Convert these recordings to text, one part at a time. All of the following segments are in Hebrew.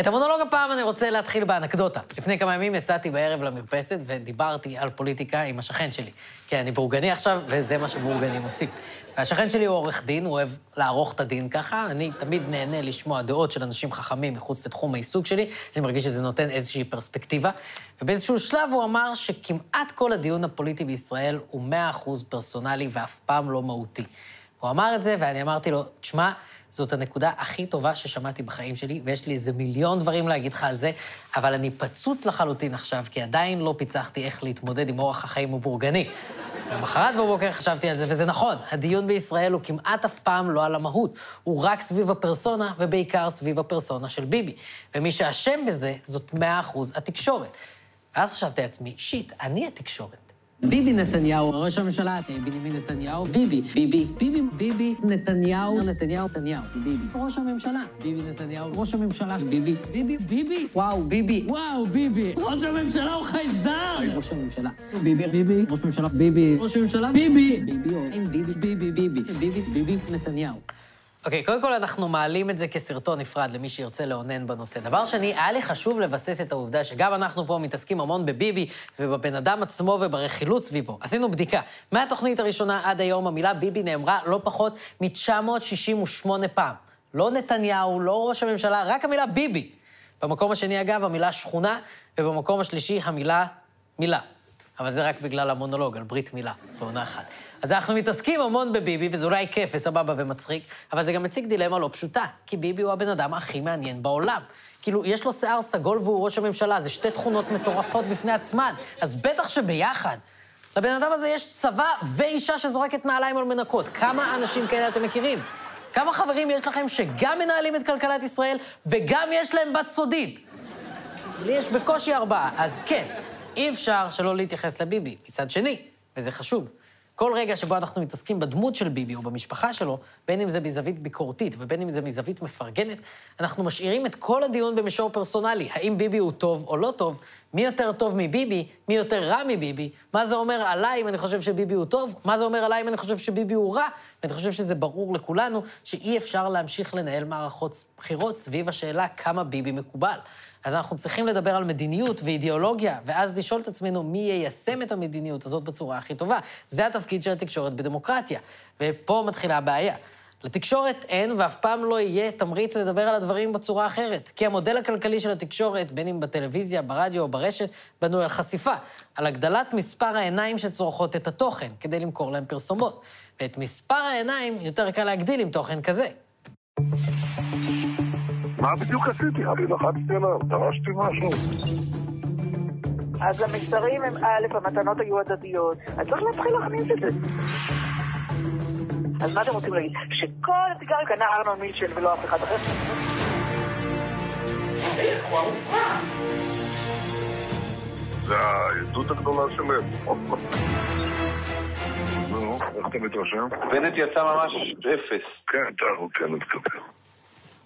את המונולוג הפעם אני רוצה להתחיל באנקדוטה. לפני כמה ימים יצאתי בערב למרפסת ודיברתי על פוליטיקה עם השכן שלי. כן, אני בורגני עכשיו, וזה מה שבורגנים עושים. והשכן שלי הוא עורך דין, הוא אוהב לערוך את הדין ככה. אני תמיד נהנה לשמוע דעות של אנשים חכמים מחוץ לתחום העיסוק שלי. אני מרגיש שזה נותן איזושהי פרספקטיבה. ובאיזשהו שלב הוא אמר שכמעט כל הדיון הפוליטי בישראל הוא 100% פרסונלי ואף פעם לא מהותי. הוא אמר את זה, ואני אמרתי לו, תשמע, זאת הנקודה הכי טובה ששמעתי בחיים שלי, ויש לי איזה מיליון דברים להגיד לך על זה, אבל אני פצוץ לחלוטין עכשיו, כי עדיין לא פיצחתי איך להתמודד עם אורח החיים הבורגני. למחרת בבוקר חשבתי על זה, וזה נכון, הדיון בישראל הוא כמעט אף פעם לא על המהות, הוא רק סביב הפרסונה, ובעיקר סביב הפרסונה של ביבי. ומי שאשם בזה, זאת מאה אחוז התקשורת. ואז חשבתי לעצמי, שיט, אני התקשורת. ביבי נתניהו, ראש הממשלה, בנימין נתניהו, ביבי, ביבי, ביבי, ביבי, נתניהו, נתניהו, נתניהו, ביבי, ראש הממשלה, ביבי נתניהו, ראש הממשלה, ביבי, ביבי, ביבי, וואו, ביבי, וואו, ביבי, ראש הממשלה הוא חייזר! ראש הממשלה, ביבי, ביבי, ראש הממשלה, ביבי, ראש הממשלה, ביבי, ביבי, אין ביבי, ביבי, ביבי, ביבי, ביבי, נתניהו. אוקיי, okay, קודם כל אנחנו מעלים את זה כסרטון נפרד למי שירצה לאונן בנושא. דבר שני, היה לי חשוב לבסס את העובדה שגם אנחנו פה מתעסקים המון בביבי ובבן אדם עצמו וברכילות סביבו. עשינו בדיקה. מהתוכנית הראשונה עד היום המילה ביבי נאמרה לא פחות מ-968 פעם. לא נתניהו, לא ראש הממשלה, רק המילה ביבי. במקום השני, אגב, המילה שכונה, ובמקום השלישי, המילה מילה. אבל זה רק בגלל המונולוג על ברית מילה, בעונה אחת. אז אנחנו מתעסקים המון בביבי, וזה אולי כיף וסבבה ומצחיק, אבל זה גם מציג דילמה לא פשוטה, כי ביבי הוא הבן אדם הכי מעניין בעולם. כאילו, יש לו שיער סגול והוא ראש הממשלה, זה שתי תכונות מטורפות בפני עצמן, אז בטח שביחד. לבן אדם הזה יש צבא ואישה שזורקת נעליים על מנקות. כמה אנשים כאלה אתם מכירים? כמה חברים יש לכם שגם מנהלים את כלכלת ישראל וגם יש להם בת סודית? לי יש בקושי ארבעה, אז כן, אי אפשר שלא להתייחס לביבי. מצד שני, וזה חשוב, כל רגע שבו אנחנו מתעסקים בדמות של ביבי או במשפחה שלו, בין אם זה מזווית ביקורתית ובין אם זה מזווית מפרגנת, אנחנו משאירים את כל הדיון במישור פרסונלי. האם ביבי הוא טוב או לא טוב? מי יותר טוב מביבי? מי יותר רע מביבי? מה זה אומר עליי אם אני חושב שביבי הוא טוב? מה זה אומר עליי אם אני חושב שביבי הוא רע? ואני חושב שזה ברור לכולנו שאי אפשר להמשיך לנהל מערכות בחירות סביב השאלה כמה ביבי מקובל. אז אנחנו צריכים לדבר על מדיניות ואידיאולוגיה, ואז לשאול את עצמנו מי יישם את המדיניות הזאת בצורה הכי טובה. זה התפקיד של התקשורת בדמוקרטיה, ופה מתחילה הבעיה. לתקשורת אין ואף פעם לא יהיה תמריץ לדבר על הדברים בצורה אחרת. כי המודל הכלכלי של התקשורת, בין אם בטלוויזיה, ברדיו או ברשת, בנוי על חשיפה, על הגדלת מספר העיניים שצורכות את התוכן, כדי למכור להם פרסומות. ואת מספר העיניים יותר קל להגדיל עם תוכן כזה. מה בדיוק עשיתי? אני לחצתי עליו, דרשתי משהו. אז המסרים הם א', המתנות היו הדדיות. אז צריך להתחיל להכניס את זה. אז מה אתם רוצים להגיד? שכל הסיגרים קנה ארנון מילצ'ן ולא אף אחד אחר? זה העדות הגדולה שלהם. נו, איך אתה מתרשם? בנט יצא ממש אפס. כן, אתה כן מתקבל.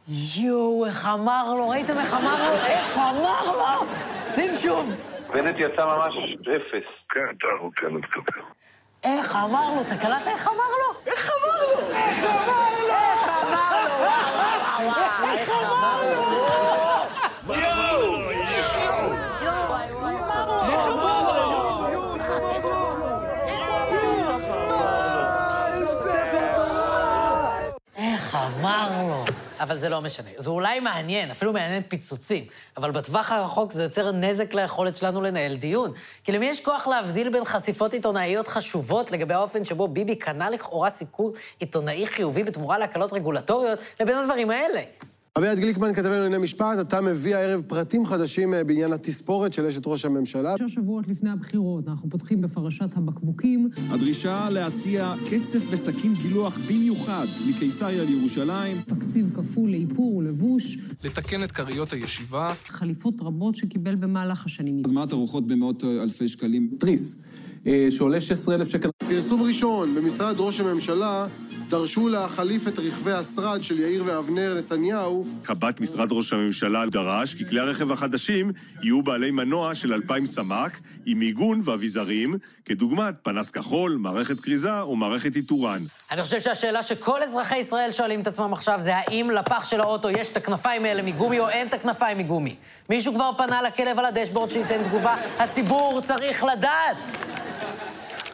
יואו, איך אמר לו, ראיתם איך אמר לו? איך אמר לו? שים שוב. בנט יצא ממש אפס. כן, אתה כן מתקבל. איך אמר לו? אתה קלטת איך אמר לו? איך אמר לו? איך אמר לו? איך אמר לו? איך אמר לו? יואו! איך אמר לו? אבל זה לא משנה. זה אולי מעניין, אפילו מעניין פיצוצים, אבל בטווח הרחוק זה יוצר נזק ליכולת שלנו לנהל דיון. כי למי יש כוח להבדיל בין חשיפות עיתונאיות חשובות לגבי האופן שבו ביבי קנה לכאורה סיקור עיתונאי חיובי בתמורה להקלות רגולטוריות, לבין הדברים האלה? אביעד גליקמן, כתבנו לענייני משפט, אתה מביא הערב פרטים חדשים אה, בעניין התספורת של אשת ראש הממשלה. שישה שבועות לפני הבחירות, אנחנו פותחים בפרשת הבקבוקים. הדרישה להסיע קצף וסכין גילוח במיוחד מקיסריה לירושלים. תקציב כפול לאיפור ולבוש. לתקן את כריות הישיבה. חליפות רבות שקיבל במהלך השנים. הזמנת ארוחות במאות אה, אלפי שקלים. תריס, שעולה 16,000 שקל. פרסום ראשון במשרד ראש הממשלה דרשו להחליף את רכבי השרד של יאיר ואבנר נתניהו. קב"ט משרד ראש הממשלה דרש כי כלי הרכב החדשים יהיו בעלי מנוע של 2,000 סמ"ק עם מיגון ואביזרים, כדוגמת פנס כחול, מערכת כריזה או מערכת איתורן. אני חושב שהשאלה שכל אזרחי ישראל שואלים את עצמם עכשיו זה האם לפח של האוטו יש את הכנפיים האלה מגומי או אין את הכנפיים מגומי. מישהו כבר פנה לכלב על הדשבורד שייתן תגובה? הציבור צריך לדעת!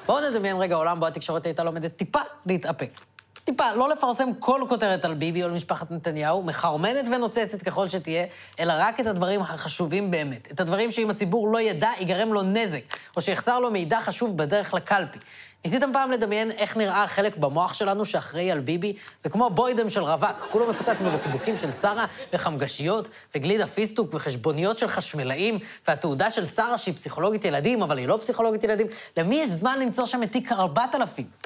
בואו נדמיין רגע עולם בו התקשורת הייתה לומדת טיפה להתאפק. טיפה, לא לפרסם כל כותרת על ביבי או על משפחת נתניהו, מחרמנת ונוצצת ככל שתהיה, אלא רק את הדברים החשובים באמת. את הדברים שאם הציבור לא ידע, ייגרם לו נזק, או שיחסר לו מידע חשוב בדרך לקלפי. ניסיתם פעם לדמיין איך נראה החלק במוח שלנו שאחראי על ביבי? זה כמו בוידם של רווק, כולו מפוצץ מבקבוקים של שרה וחמגשיות, וגלידה פיסטוק וחשבוניות של חשמלאים, והתעודה של שרה שהיא פסיכולוגית ילדים, אבל היא לא פסיכולוגית ילדים. למי יש זמן למצוא שם את תיק 4000?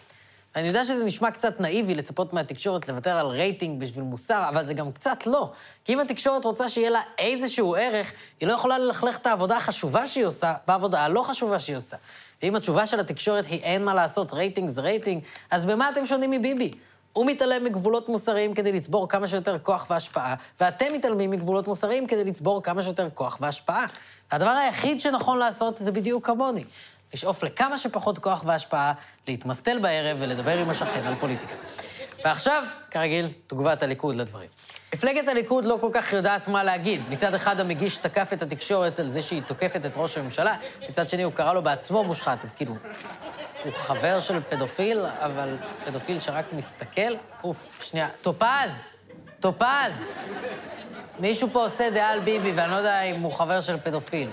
אני יודע שזה נשמע קצת נאיבי לצפות מהתקשורת לוותר על רייטינג בשביל מוסר, אבל זה גם קצת לא. כי אם התקשורת רוצה שיהיה לה איזשהו ערך, היא לא יכולה ללכלך את העבודה החשובה שהיא עושה בעבודה הלא חשובה שהיא עושה. ואם התשובה של התקשורת היא אין מה לעשות, רייטינג זה רייטינג, אז במה אתם שונים מביבי? הוא מתעלם מגבולות מוסריים כדי לצבור כמה שיותר כוח והשפעה, ואתם מתעלמים מגבולות מוסריים כדי לצבור כמה שיותר כוח והשפעה. והדבר היחיד שנכון לעשות זה בדיוק כמוני. לשאוף לכמה שפחות כוח והשפעה, להתמסטל בערב ולדבר עם השכן על פוליטיקה. ועכשיו, כרגיל, תגובת הליכוד לדברים. מפלגת הליכוד לא כל כך יודעת מה להגיד. מצד אחד המגיש תקף את התקשורת על זה שהיא תוקפת את ראש הממשלה, מצד שני הוא קרא לו בעצמו מושחת, אז כאילו, הוא חבר של פדופיל, אבל פדופיל שרק מסתכל? אוף, שנייה. טופז! טופז! מישהו פה עושה דעה על ביבי, ואני לא יודע אם הוא חבר של פדופיל.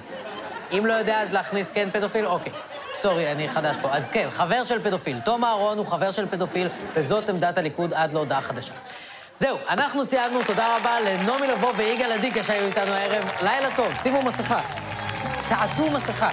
אם לא יודע, אז להכניס כן פדופיל? אוקיי. sorry, אני חדש פה. אז כן, חבר של פדופיל. תום אהרון הוא חבר של פדופיל, וזאת עמדת הליכוד עד להודעה חדשה. זהו, אנחנו סיימנו. תודה רבה לנעמי לבוא ויגאל אדיקה שהיו איתנו הערב. לילה טוב, שימו מסכה. תעטו מסכה.